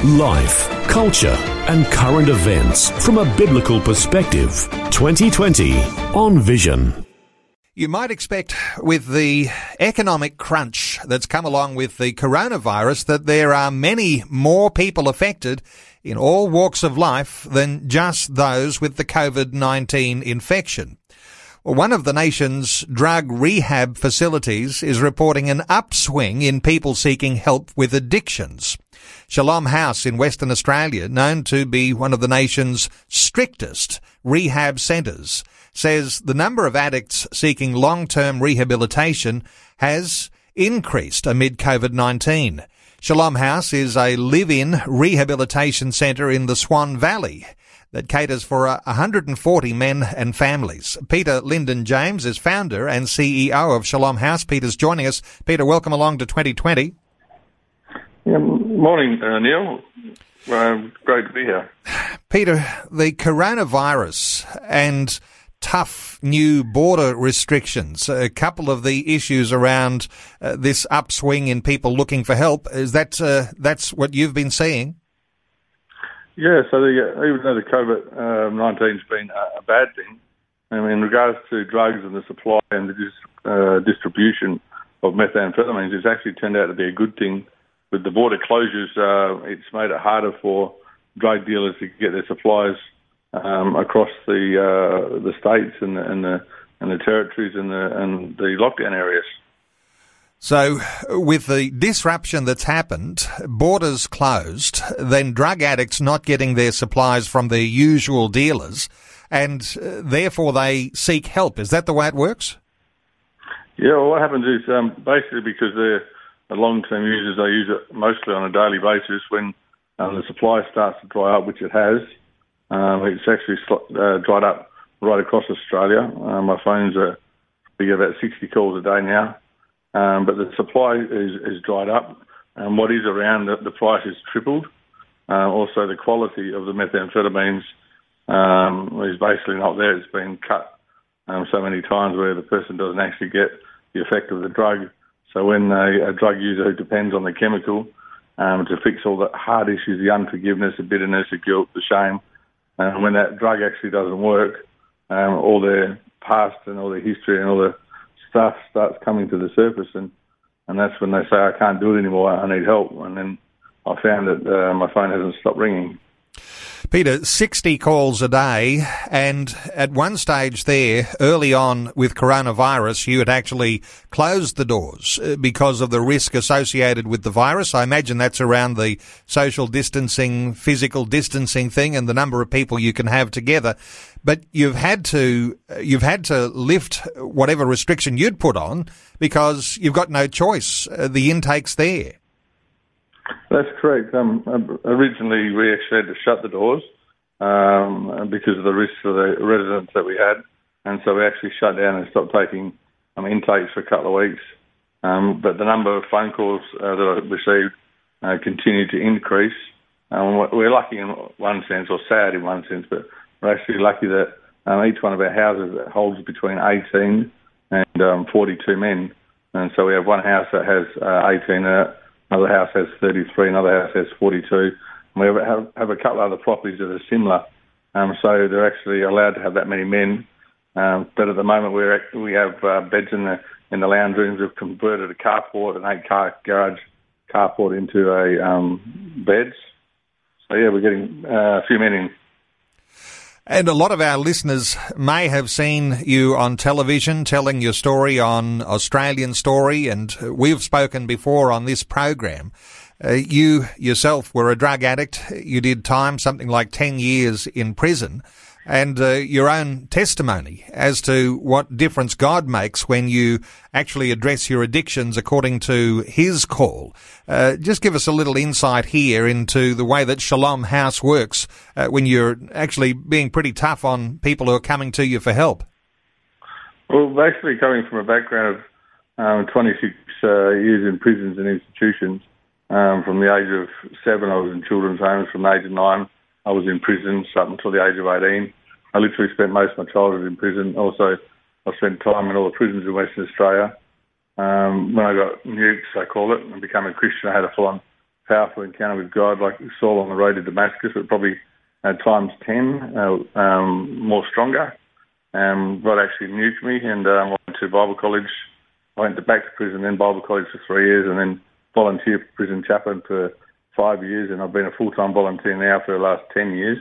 Life, culture, and current events from a biblical perspective. 2020 on Vision. You might expect with the economic crunch that's come along with the coronavirus that there are many more people affected in all walks of life than just those with the COVID-19 infection. One of the nation's drug rehab facilities is reporting an upswing in people seeking help with addictions. Shalom House in Western Australia, known to be one of the nation's strictest rehab centres, says the number of addicts seeking long-term rehabilitation has increased amid COVID-19. Shalom House is a live-in rehabilitation centre in the Swan Valley that caters for uh, 140 men and families. Peter Lyndon James is founder and CEO of Shalom House. Peter's joining us. Peter, welcome along to 2020. Yeah, morning, uh, Neil. Uh, great to be here. Peter, the coronavirus and tough new border restrictions, a couple of the issues around uh, this upswing in people looking for help, is that uh, that's what you've been seeing? Yeah, so the, uh, even though the COVID nineteen has been a, a, bad thing, I mean, in regards to drugs and the supply and the dis, uh, distribution of methamphetamines, it's actually turned out to be a good thing with the border closures, uh, it's made it harder for drug dealers to get their supplies um, across the uh, the states and the, and the and the territories and the and the lockdown areas. So, with the disruption that's happened, borders closed, then drug addicts not getting their supplies from their usual dealers, and uh, therefore they seek help. Is that the way it works? Yeah, well, what happens is um, basically because they're the long-term users, they use it mostly on a daily basis. When um, the supply starts to dry up, which it has, um, it's actually uh, dried up right across Australia. Uh, my phones are we get about 60 calls a day now, um, but the supply is, is dried up, and what is around the, the price is tripled. Uh, also, the quality of the methamphetamines um, is basically not there. It's been cut so many times where the person doesn't actually get the effect of the drug. So when a, a drug user who depends on the chemical um, to fix all the hard issues, the unforgiveness, the bitterness, the guilt, the shame, and uh, when that drug actually doesn't work, um, all their past and all their history and all the stuff starts coming to the surface, and and that's when they say, I can't do it anymore, I need help. And then I found that uh, my phone hasn't stopped ringing. Peter, 60 calls a day, and at one stage there, early on with coronavirus, you had actually closed the doors uh, because of the risk associated with the virus. I imagine that's around the social distancing, physical distancing thing and the number of people you can have together. But you've had to, uh, you've had to lift whatever restriction you'd put on because you've got no choice. Uh, the intake's there. That's correct. Um, originally, we actually had to shut the doors um, because of the risks for the residents that we had, and so we actually shut down and stopped taking um, intakes for a couple of weeks. Um, but the number of phone calls uh, that I received uh, continued to increase. Um, we're lucky in one sense, or sad in one sense, but we're actually lucky that um, each one of our houses holds between 18 and um, 42 men. And so we have one house that has uh, 18 in uh, Another house has 33. Another house has 42. And we have, have a couple of other properties that are similar. Um, so they're actually allowed to have that many men. Um, but at the moment, we're, we have uh, beds in the in the lounge rooms. We've converted a carport, an eight car garage carport into a um, beds. So yeah, we're getting uh, a few men in. And a lot of our listeners may have seen you on television telling your story on Australian Story, and we've spoken before on this program. Uh, you yourself were a drug addict. You did time, something like 10 years in prison. And uh, your own testimony as to what difference God makes when you actually address your addictions according to His call. Uh, just give us a little insight here into the way that Shalom House works uh, when you're actually being pretty tough on people who are coming to you for help. Well, basically, coming from a background of um, 26 uh, years in prisons and institutions, um, from the age of seven, I was in children's homes. From the age of nine, I was in prison up until the age of 18. I literally spent most of my childhood in prison. Also, I spent time in all the prisons in Western Australia. Um, when I got nukes, I call it, and became a Christian, I had a full-on powerful encounter with God, like Saul on the road to Damascus, but probably uh, times 10, uh, um, more stronger. Um, God actually nuked me, and um, I went to Bible college. I went back to prison, then Bible college for three years, and then volunteer prison chaplain for five years, and I've been a full-time volunteer now for the last 10 years.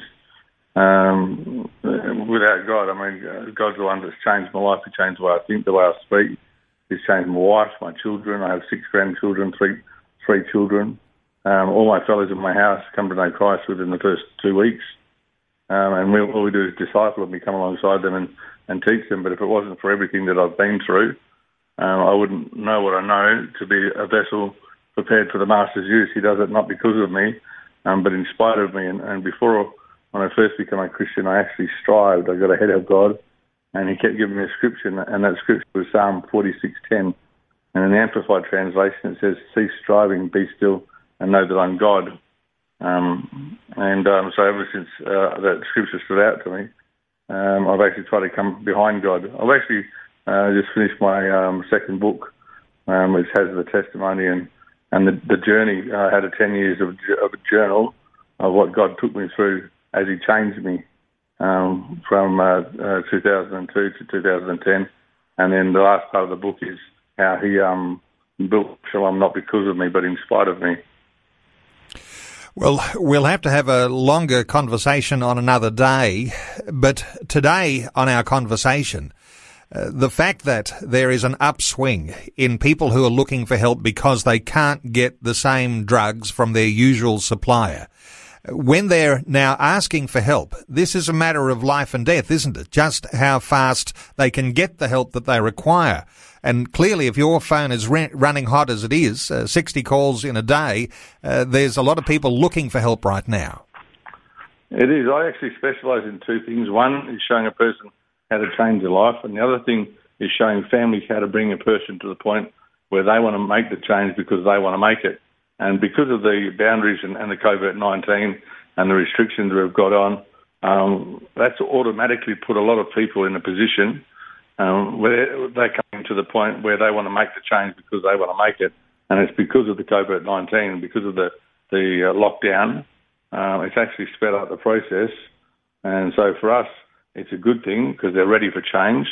Um, without God, I mean, God's the one that's changed my life. He changed the way I think, the way I speak. He's changed my wife, my children. I have six grandchildren, three three children. Um, all my fellows in my house come to know Christ within the first two weeks. Um, and we, all we do is disciple them, we come alongside them and, and teach them. But if it wasn't for everything that I've been through, um, I wouldn't know what I know to be a vessel prepared for the Master's use. He does it not because of me, um, but in spite of me. And, and before, when I first became a Christian, I actually strived. I got ahead of God, and He kept giving me a scripture, and that scripture was Psalm 46:10. And in the Amplified translation, it says, "Cease striving, be still, and know that I'm God." Um, and um, so ever since uh, that scripture stood out to me, um, I've actually tried to come behind God. I've actually uh, just finished my um, second book, um, which has the testimony and and the, the journey. I had a 10 years of, of a journal of what God took me through as He changed me um, from uh, uh, 2002 to 2010. And then the last part of the book is how He um, built Shalom not because of me, but in spite of me. Well, we'll have to have a longer conversation on another day, but today on our conversation, the fact that there is an upswing in people who are looking for help because they can't get the same drugs from their usual supplier. When they're now asking for help, this is a matter of life and death, isn't it? Just how fast they can get the help that they require. And clearly, if your phone is re- running hot as it is, uh, 60 calls in a day, uh, there's a lot of people looking for help right now. It is. I actually specialise in two things. One is showing a person how to change their life. And the other thing is showing families how to bring a person to the point where they want to make the change because they want to make it. And because of the boundaries and, and the COVID 19 and the restrictions we've got on, um, that's automatically put a lot of people in a position um, where they're coming to the point where they want to make the change because they want to make it. And it's because of the COVID 19, because of the, the uh, lockdown, uh, it's actually sped up the process. And so for us, it's a good thing because they're ready for change.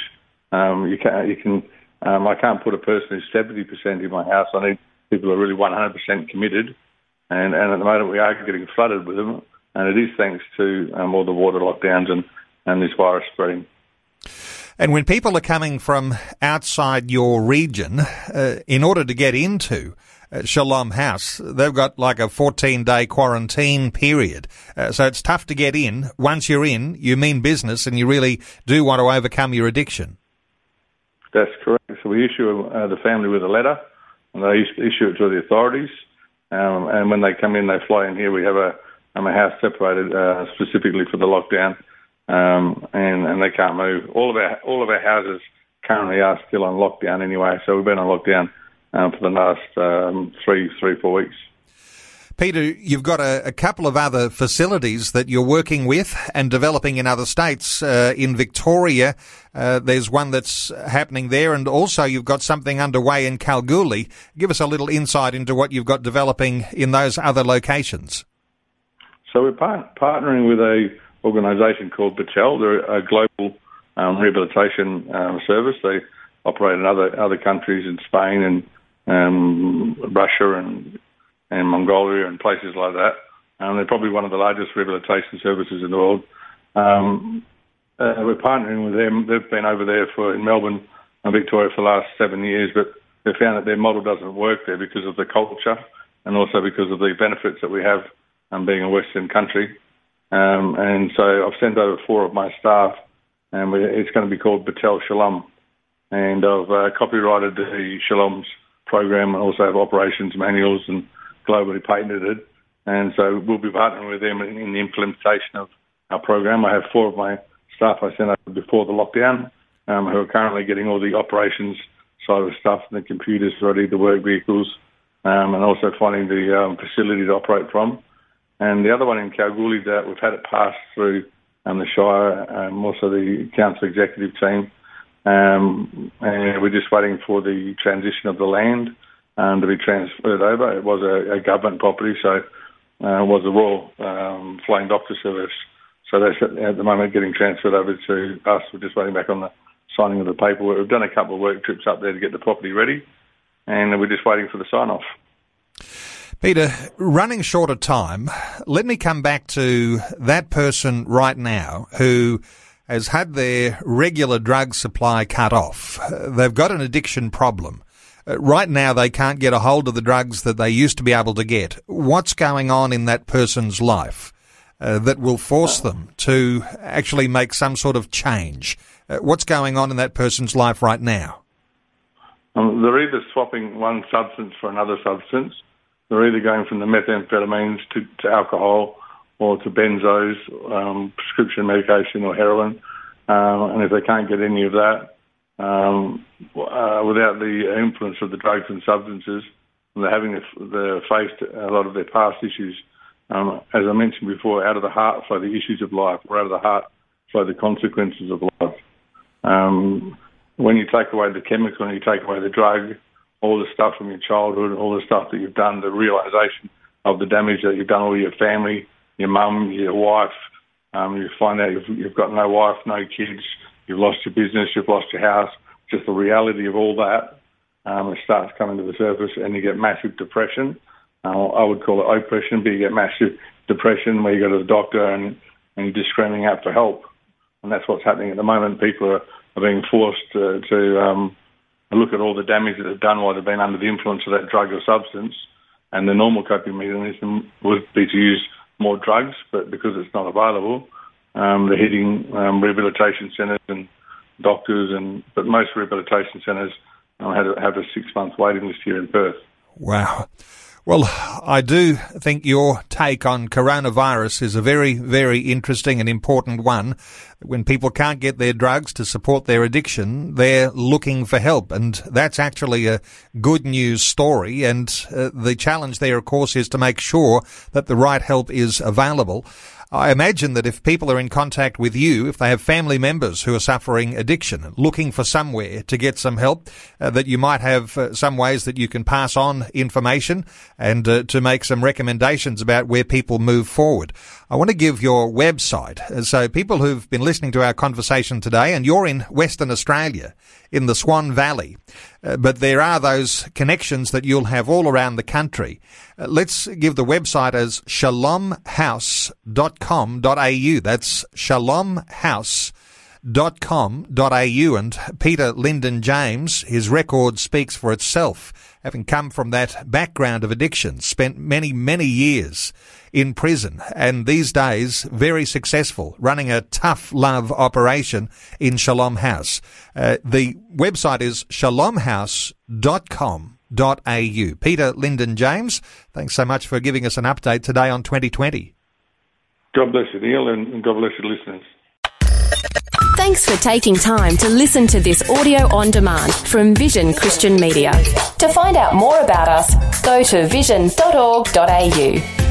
Um, you can, you can, um, I can't put a person who's seventy percent in my house. I need people who are really one hundred percent committed, and, and at the moment we are getting flooded with them, and it is thanks to um, all the water lockdowns and, and this virus spreading. And when people are coming from outside your region, uh, in order to get into uh, Shalom House, they've got like a 14 day quarantine period. Uh, so it's tough to get in. Once you're in, you mean business and you really do want to overcome your addiction. That's correct. So we issue uh, the family with a letter and they issue it to the authorities. Um, and when they come in, they fly in here. We have a, um, a house separated uh, specifically for the lockdown um, and, and they can't move. All of our all of our houses currently are still on lockdown anyway, so we've been on lockdown um, for the last um, three three four weeks. Peter, you've got a, a, couple of other facilities that you're working with and developing in other states. Uh, in Victoria, uh, there's one that's happening there, and also you've got something underway in Kalgoorlie. Give us a little insight into what you've got developing in those other locations. So we're par- partnering with a organisation called Betel. They're a global um, rehabilitation um, service. They operate in other other countries in Spain and um, Russia and and Mongolia and places like that. Um, they're probably one of the largest rehabilitation services in the world. Um, uh, we're partnering with them. They've been over there for in Melbourne and Victoria for the last seven years, but they found that their model doesn't work there because of the culture and also because of the benefits that we have um, being a Western country. Um, and so I've sent over four of my staff, and it's going to be called Betel Shalom. And I've uh, copyrighted the Shalom's program and also have operations manuals and globally patented it. And so we'll be partnering with them in, in the implementation of our program. I have four of my staff I sent over before the lockdown um, who are currently getting all the operations side of stuff and the computers ready, the work vehicles, um, and also finding the um, facility to operate from. And the other one in Kalgoorlie that we've had it passed through um, the Shire, um, also the council executive team, um, and we're just waiting for the transition of the land um, to be transferred over. It was a, a government property, so uh, it was a Royal um, Flying Doctor Service. So that's at, the moment getting transferred over to us. We're just waiting back on the signing of the paperwork. We've done a couple of work trips up there to get the property ready, and we're just waiting for the sign off. Peter, running short of time, let me come back to that person right now who has had their regular drug supply cut off. They've got an addiction problem. Uh, right now, they can't get a hold of the drugs that they used to be able to get. What's going on in that person's life uh, that will force them to actually make some sort of change? Uh, what's going on in that person's life right now? Um, they're either swapping one substance for another substance. They're either going from the methamphetamines to, to alcohol or to benzos, um, prescription medication or heroin. Um, and if they can't get any of that, um, uh, without the influence of the drugs and substances, they're having the, faced a lot of their past issues. Um, as I mentioned before, out of the heart flow the issues of life, or out of the heart flow the consequences of life. Um, when you take away the chemical and you take away the drug, all the stuff from your childhood, all the stuff that you've done, the realization of the damage that you've done all your family, your mum, your wife, um, you find out you've, you've got no wife, no kids, you've lost your business, you've lost your house, just the reality of all that, um, it starts coming to the surface and you get massive depression. Uh, I would call it oppression, but you get massive depression where you go to the doctor and, and you're just screaming out for help. And that's what's happening at the moment. People are, are being forced to, to um, look at all the damage that they've done while they've been under the influence of that drug or substance. And the normal coping mechanism would be to use more drugs, but because it's not available, um, they're hitting um, rehabilitation centres and doctors, and but most rehabilitation centres um, have, have a six month waiting list here in Perth. Wow. Well, I do think your take on coronavirus is a very, very interesting and important one. When people can't get their drugs to support their addiction, they're looking for help. And that's actually a good news story. And uh, the challenge there, of course, is to make sure that the right help is available. I imagine that if people are in contact with you, if they have family members who are suffering addiction, looking for somewhere to get some help, uh, that you might have uh, some ways that you can pass on information and uh, to make some recommendations about where people move forward. I want to give your website. Uh, so people who've been listening to our conversation today and you're in Western Australia, in the Swan Valley, uh, but there are those connections that you'll have all around the country. Uh, let's give the website as shalomhouse.com.au. That's shalomhouse.com.au. And Peter Lyndon James, his record speaks for itself. Having come from that background of addiction, spent many, many years in prison and these days very successful, running a tough love operation in Shalom House. Uh, the website is shalomhouse.com au. Peter Lyndon James, thanks so much for giving us an update today on 2020. God bless you, Neil, and God bless your listeners. Thanks for taking time to listen to this audio on demand from Vision Christian Media. To find out more about us, go to vision.org.au.